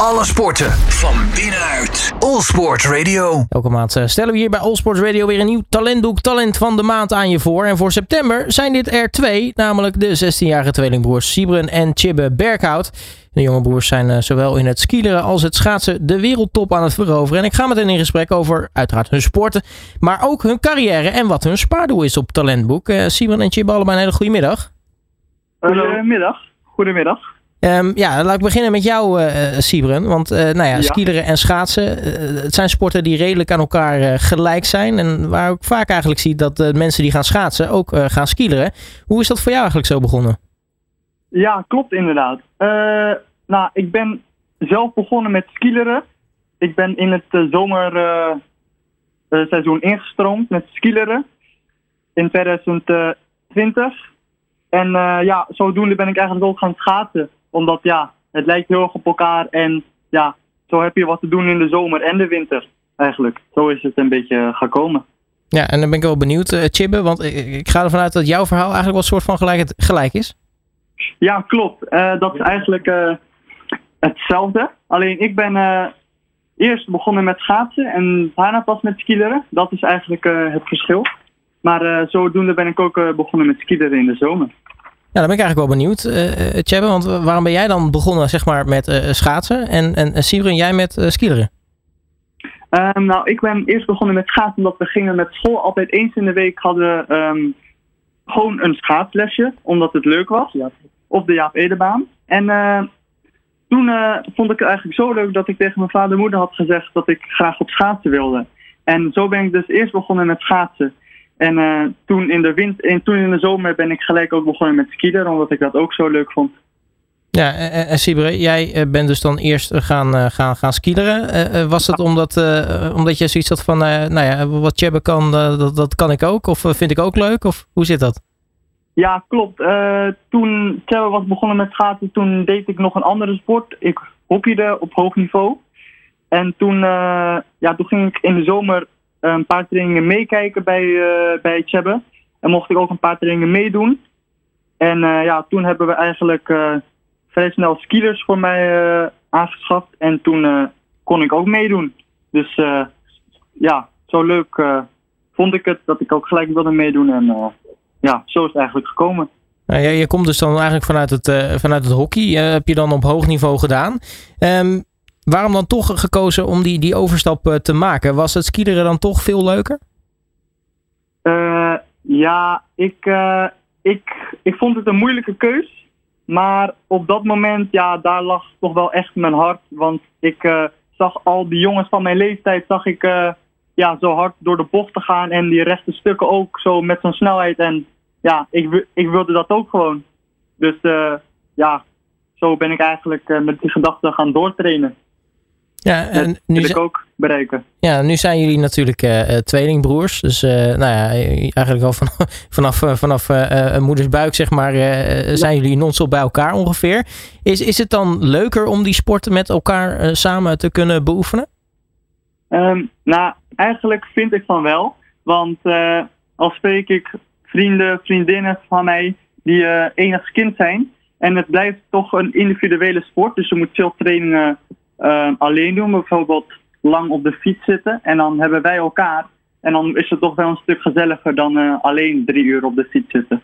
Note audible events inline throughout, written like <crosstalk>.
Alle sporten van binnenuit. All Sport Radio. Elke maand eh, stellen we hier bij All Sports Radio weer een nieuw talentdoek Talent van de Maand aan je voor. En voor september zijn dit er twee, namelijk de 16-jarige tweelingbroers Sibren en Chibbe Berghout. De jonge broers zijn eh, zowel in het skileren als het schaatsen de wereldtop aan het veroveren. En ik ga met hen in gesprek over uiteraard hun sporten, maar ook hun carrière en wat hun spaardoel is op Talentboek. Uh, Sibren en Chibbe, allebei een hele goede middag. Goedemiddag. Goedemiddag. Um, ja, laat ik beginnen met jou, uh, Sibren. Want uh, nou ja, ja, skileren en schaatsen, uh, het zijn sporten die redelijk aan elkaar gelijk zijn. En waar ik vaak eigenlijk zie dat mensen die gaan schaatsen ook gaan skileren. Hoe is dat voor jou eigenlijk zo begonnen? Ja, klopt inderdaad. nou, ik ben zelf begonnen met skileren. Ik ben in het zomerseizoen ingestroomd met skileren in 2020. En ja, zodoende ben ik eigenlijk ook gaan schaatsen omdat ja, het lijkt heel erg op elkaar. En ja, zo heb je wat te doen in de zomer en de winter eigenlijk. Zo is het een beetje gekomen. Ja, en dan ben ik wel benieuwd, uh, Chibbe, want ik, ik, ga ervan uit dat jouw verhaal eigenlijk wel een soort van gelijk, gelijk is. Ja, klopt. Uh, dat is eigenlijk uh, hetzelfde. Alleen ik ben eerst begonnen met schaatsen en daarna pas met skileren. Dat is eigenlijk het verschil. Maar zodoende ben ik ook begonnen met skileren in de zomer. Ja, dan ben ik eigenlijk wel benieuwd, uh, Tjebbe. Want waarom ben jij dan begonnen zeg maar, met uh, schaatsen en, en Sibren, jij met uh, skileren? Um, nou, ik ben eerst begonnen met schaatsen omdat we gingen met school altijd eens in de week hadden um, gewoon een schaatslesje, omdat het leuk was. Ja. Op de Jaap Edebaan. En uh, toen vond ik het eigenlijk zo leuk dat ik tegen mijn vader en moeder had gezegd dat ik graag op schaatsen wilde. En zo ben ik dus eerst begonnen met schaatsen. En uh, toen, in de wind, en toen in de zomer ben ik gelijk ook begonnen met skiën, omdat ik dat ook zo leuk vond. Ja, en, en Sibre, jij bent dus dan eerst gaan, uh, gaan, gaan skileren. Uh, was het omdat, omdat je zoiets had van, nou ja, wat Chebbe kan, dat, dat kan ik ook? Of vind ik ook leuk? Of hoe zit dat? Ja, klopt. toen Chebbe was begonnen met schaatsen, toen deed ik nog een andere sport. Ik hockeyde op hoog niveau. En toen, ja, toen ging ik in de zomer een paar trainingen meekijken bij, uh, bij Chebbe. En mocht ik ook een paar trainingen meedoen. En uh, ja, toen hebben we eigenlijk uh, vrij snel skiers voor mij aangeschaft. En toen kon ik ook meedoen. Dus ja, zo leuk vond ik het dat ik ook gelijk wilde meedoen. En ja, zo is het eigenlijk gekomen. Nou, je, je komt dus dan eigenlijk vanuit het, vanuit het hockey. heb je dan op hoog niveau gedaan. Um, Waarom dan toch gekozen om die, die overstap te maken? Was het skileren dan toch veel leuker? Uh, ja, ik, uh, ik, ik vond het een moeilijke keus. Maar op dat moment, ja, daar lag toch wel echt mijn hart. Want ik zag al die jongens van mijn leeftijd, zag ik ja, zo hard door de bocht te gaan. En die rechte stukken ook zo met zo'n snelheid. En ja, ik, ik wilde dat ook gewoon. Dus ja, zo ben ik eigenlijk met die gedachten gaan doortrainen. Ja, en dat nu wil ik ook bereiken. Ja, nu zijn jullie natuurlijk uh, tweelingbroers. Dus uh, nou ja, eigenlijk al van, <laughs> vanaf, vanaf uh, moeders buik, zeg maar, zijn jullie non-stop bij elkaar ongeveer. Is, is het dan leuker om die sporten met elkaar samen te kunnen beoefenen? Um, nou, eigenlijk vind ik van wel. Want al spreek ik vrienden, vriendinnen van mij die enigszins kind zijn. En het blijft toch een individuele sport. Dus je moet veel trainingen uh, alleen doen. Bijvoorbeeld lang op de fiets zitten. En dan hebben wij elkaar. En dan is het toch wel een stuk gezelliger dan uh, alleen drie uur op de fiets zitten.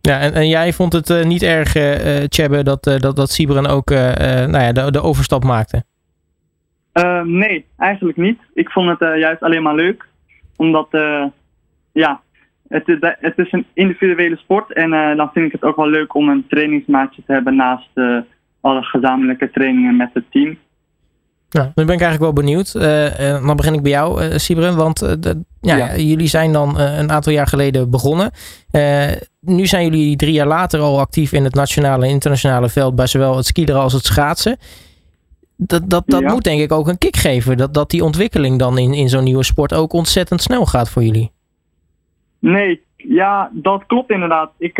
Ja, en, en jij vond het uh, niet erg, uh, dat, dat, dat Sibren ook nou ja, de, de overstap maakte? nee, eigenlijk niet. Ik vond het juist alleen maar leuk. Omdat, ja, het is, het is een individuele sport. En dan vind ik het ook wel leuk om een trainingsmaatje te hebben naast alle gezamenlijke trainingen met het team. Ja, dan ben ik eigenlijk wel benieuwd. Uh, dan begin ik bij jou, uh, Sibren. Want de, ja, ja, jullie zijn dan een aantal jaar geleden begonnen. nu zijn jullie drie jaar later al actief in het nationale en internationale veld. Bij zowel het skileren als het schaatsen. Dat, dat, dat moet denk ik ook een kick geven. Dat, dat die ontwikkeling dan in, in zo'n nieuwe sport ook ontzettend snel gaat voor jullie. Nee, ja, dat klopt inderdaad. Ik,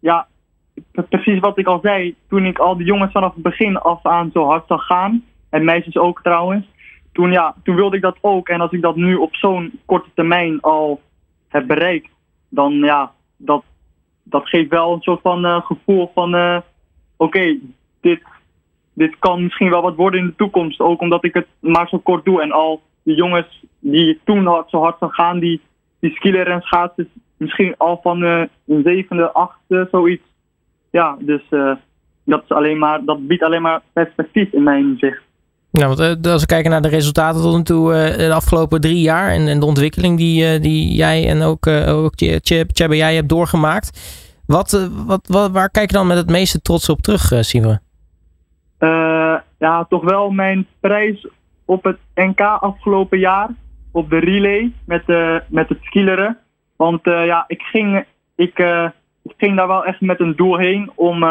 ja, precies wat ik al zei. Toen ik al die jongens vanaf het begin af aan zo hard zag gaan en meisjes ook trouwens. Toen, ja, toen wilde ik dat ook. En als ik dat nu op zo'n korte termijn al heb bereikt, dan ja, dat, dat geeft wel een soort van uh, gevoel van: uh, oké, dit, dit kan misschien wel wat worden in de toekomst. Ook omdat ik het maar zo kort doe. En al die jongens die toen zo hard zou gaan, die, die skiller en schaatsen, misschien al van uh, een zevende, achtste, zoiets. Ja, dus dat, is alleen maar, dat biedt alleen maar perspectief in mijn zicht. Ja, want uh, als we kijken naar de resultaten tot nu toe de afgelopen drie jaar en, en de ontwikkeling die, die jij en ook, ook Cheb, jij hebt doorgemaakt. Wat, wat, wat, waar kijk je dan met het meeste trots op terug, Simon? ja, toch wel mijn prijs op het NK afgelopen jaar. Op de relay met, uh, met het skileren. Want ja, ik ging, ik, ik ging daar wel echt met een doel heen om,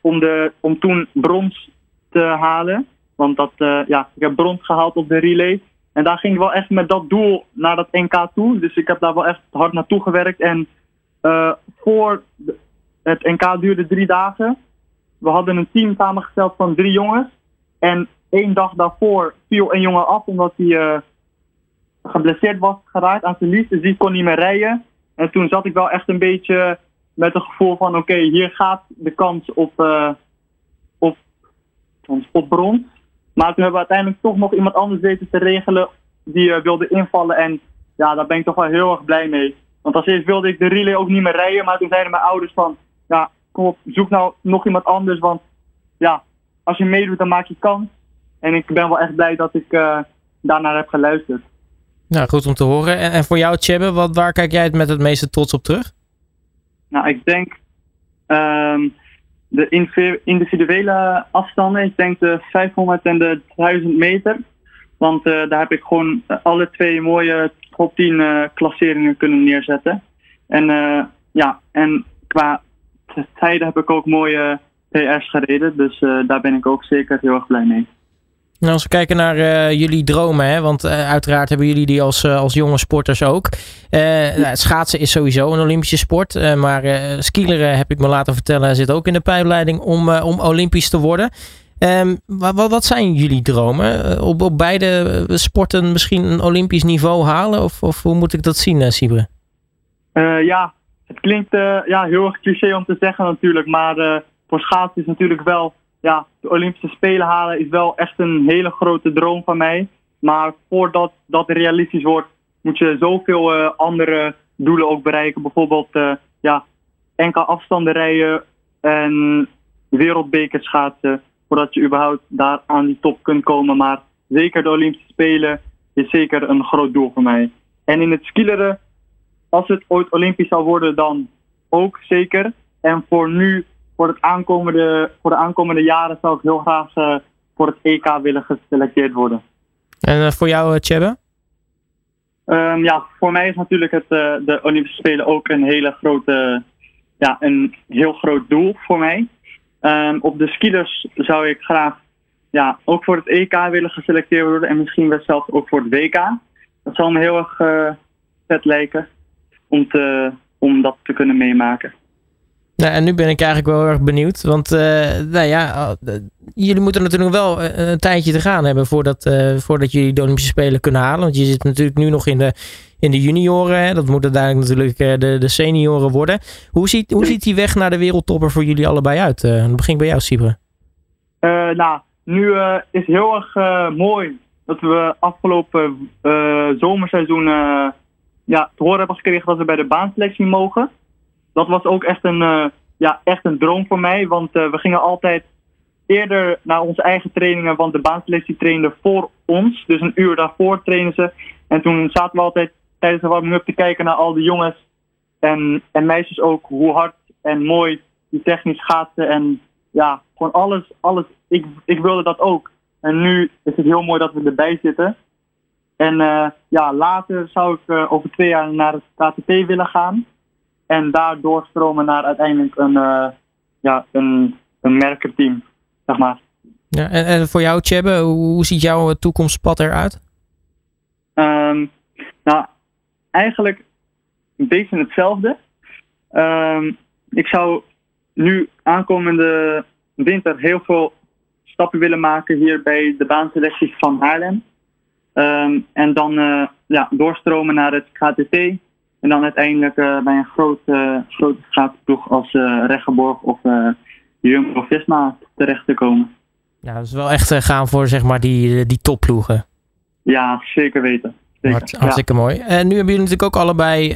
om, de, om toen brons te halen. Want dat, ja, ik heb brons gehaald op de relay. En daar ging ik wel echt met dat doel naar dat NK toe. Dus ik heb daar wel echt hard naartoe gewerkt. En voor het NK duurde drie dagen. We hadden een team samengesteld van drie jongens. En één dag daarvoor viel een jongen af omdat hij uh, geblesseerd was geraakt aan zijn lies. Dus die kon niet meer rijden. En toen zat ik wel echt een beetje met het gevoel van oké, hier gaat de kans op, uh, op, op. Maar toen hebben we uiteindelijk toch nog iemand anders weten te regelen die uh, wilde invallen. En ja, daar ben ik toch wel heel erg blij mee. Want als eerst wilde ik de relay ook niet meer rijden. Maar toen zeiden mijn ouders van ja, kom op, zoek nou nog iemand anders. Want ja, als je meedoet dan maak je kans. En ik ben wel echt blij dat ik uh, daarnaar heb geluisterd. Nou, goed om te horen. En, en voor jou, Tjebbe, wat, waar kijk jij het met het meeste trots op terug? Nou, ik denk um, de individuele afstanden. Ik denk de 500 en de 1000 meter. Want uh, daar heb ik gewoon alle twee mooie top 10 uh, klasseringen kunnen neerzetten. En ja, en qua tijden heb ik ook mooie PR's gereden. Dus daar ben ik ook zeker heel erg blij mee. Als we kijken naar uh, jullie dromen, hè, want uh, uiteraard hebben jullie die als, uh, als jonge sporters ook. Nou, schaatsen is sowieso een Olympische sport, maar skileren heb ik me laten vertellen zit ook in de pijpleiding om, om Olympisch te worden. Um, wat, wat, zijn jullie dromen? op, op beide sporten misschien een Olympisch niveau halen? Of, of hoe moet ik dat zien, Sibre? ja, het klinkt ja, heel erg cliché om te zeggen natuurlijk, maar voor schaatsen is natuurlijk wel ja, de Olympische Spelen halen is wel echt een hele grote droom van mij. Maar voordat dat realistisch wordt, moet je zoveel uh, andere doelen ook bereiken. Bijvoorbeeld uh, ja, enkele afstanden rijden en wereldbekers schaatsen. Voordat je überhaupt daar aan die top kunt komen. Maar zeker de Olympische Spelen is zeker een groot doel voor mij. En in het skileren, als het ooit Olympisch zal worden, dan ook zeker. En voor nu voor, het aankomende, voor de aankomende jaren zou ik heel graag uh, voor het EK willen geselecteerd worden. En uh, voor jou, uh, Tjebbe? Um, ja, voor mij is natuurlijk het, de Olympische Spelen ook een hele grote, ja, een heel groot doel voor mij. Um, op de skiers zou ik graag ja, ook voor het EK willen geselecteerd worden en misschien wel zelfs ook voor het WK. Dat zal me heel erg vet lijken om, te, om dat te kunnen meemaken. Nou, en nu ben ik eigenlijk wel erg benieuwd. Want uh, nou ja, uh, jullie moeten natuurlijk wel een tijdje te gaan hebben voordat, voordat jullie de Olympische Spelen kunnen halen. Want je zit natuurlijk nu nog in de, in de junioren. Hè? Dat moet uiteindelijk natuurlijk de, de senioren worden. Hoe ziet, hoe ziet die weg naar de wereldtopper voor jullie allebei uit? dan begin ik bij jou, Sibre. nou, nu is heel erg mooi dat we afgelopen zomerseizoen ja, te horen hebben gekregen dat we bij de baanselectie mogen dat was ook echt een, ja, echt een droom voor mij. Want uh, we gingen altijd eerder naar onze eigen trainingen, want de baanselectie trainde voor ons. Dus een uur daarvoor trainen ze. En toen zaten we altijd tijdens de warming-up te kijken naar al die jongens en, en meisjes ook, hoe hard en mooi die technisch gaten. En ja, gewoon alles, alles. Ik, ik wilde dat ook. En nu is het heel mooi dat we erbij zitten. En uh, ja, later zou ik uh, over twee jaar naar het KTP willen gaan. En daar doorstromen naar uiteindelijk een, uh, ja, een, een merkerteam, zeg maar. Ja, en, en voor jou, Tjebbe, hoe ziet jouw toekomstpad eruit? Um, nou, eigenlijk een beetje hetzelfde. Um, ik zou nu aankomende winter heel veel stappen willen maken hier bij de baanselecties van Haarlem. Um, en dan uh, ja, doorstromen naar het KTT en dan uiteindelijk uh, bij een grote, grote schaatsploeg als uh, Reggeborg of uh, Jumbo-Visma terecht te komen. Ja, dat is wel echt gaan voor zeg maar die, die topploegen. Ja, zeker weten. Hart, hartstikke mooi. En nu hebben jullie natuurlijk ook allebei, uh,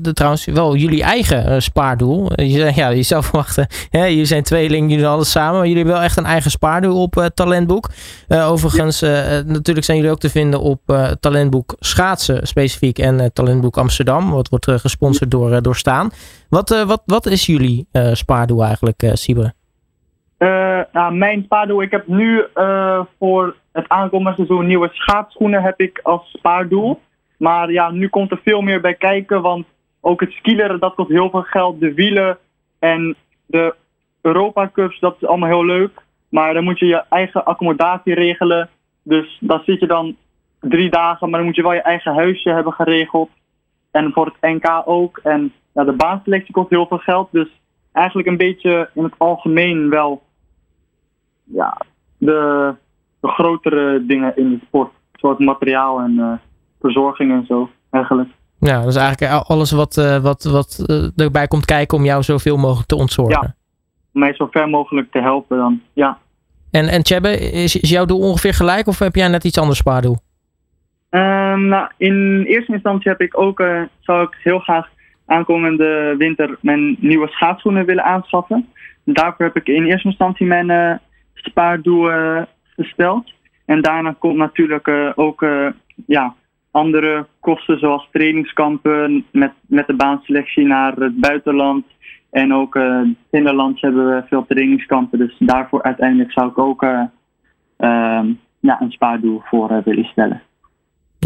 de, trouwens, wel jullie eigen uh, spaardoel. Je, ja, je zou <laughs> verwachten, hè, jullie zijn tweeling, jullie alles samen. Maar jullie hebben wel echt een eigen spaardoel op uh, Talentboek. overigens, natuurlijk zijn jullie ook te vinden op Talentboek Schaatsen specifiek en Talentboek Amsterdam. Wat wordt gesponsord door, door Staan. Wat, wat, wat is jullie spaardoel eigenlijk, Sibre? Nou, mijn spaardoel, ik heb nu voor het aankomende seizoen nieuwe schaatsschoenen heb ik als spaardoel. Maar ja, nu komt er veel meer bij kijken, want ook het skileren, dat kost heel veel geld. De wielen en de Europa Cups, dat is allemaal heel leuk. Maar dan moet je je eigen accommodatie regelen. Dus daar zit je dan drie dagen, maar dan moet je wel je eigen huisje hebben geregeld. En voor het NK ook. En ja, de baanselectie kost heel veel geld. Dus eigenlijk een beetje in het algemeen wel ja, de de grotere dingen in de sport. Zoals materiaal en uh, verzorging en zo, eigenlijk. Ja, dat is eigenlijk alles wat, uh, wat, wat uh, erbij komt kijken om jou zoveel mogelijk te ontzorgen. Ja, om mij zo ver mogelijk te helpen dan, ja. En, en Tjebbe, is, is jouw doel ongeveer gelijk of heb jij net iets anders spaardoel? Um, nou, in eerste instantie heb ik ook, uh, zou ik heel graag aankomende winter mijn nieuwe schaatsschoenen willen aanschaffen. Daarvoor heb ik in eerste instantie mijn uh, spaardoel gesteld. En daarna komt natuurlijk uh, ook uh, ja, andere kosten zoals trainingskampen met, met de baanselectie naar het buitenland. En ook uh, in Nederland hebben we veel trainingskampen. Dus daarvoor uiteindelijk zou ik ook ja, een spaardoel voor willen stellen.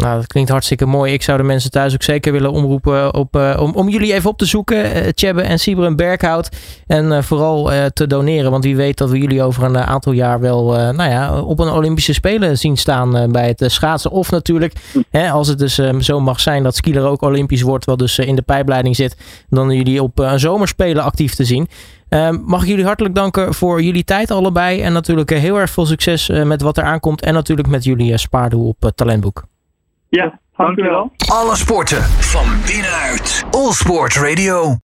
Nou, dat klinkt hartstikke mooi. Ik zou de mensen thuis ook zeker willen omroepen op, uh, om, om jullie even op te zoeken. Uh, Tjebbe en Sieber Berghout. En vooral te doneren. Want wie weet dat we jullie over een aantal jaar wel nou ja, op een Olympische Spelen zien staan bij het schaatsen. Of natuurlijk, hè, als het dus zo mag zijn dat skieler ook Olympisch wordt. Wat dus in de pijpleiding zit. Dan jullie op een zomerspelen actief te zien. mag ik jullie hartelijk danken voor jullie tijd allebei. En natuurlijk heel erg veel succes met wat er aankomt. En natuurlijk met jullie spaardoel op Talentboek. Ja, dankjewel. Alle sporten van binnenuit. All Sport Radio.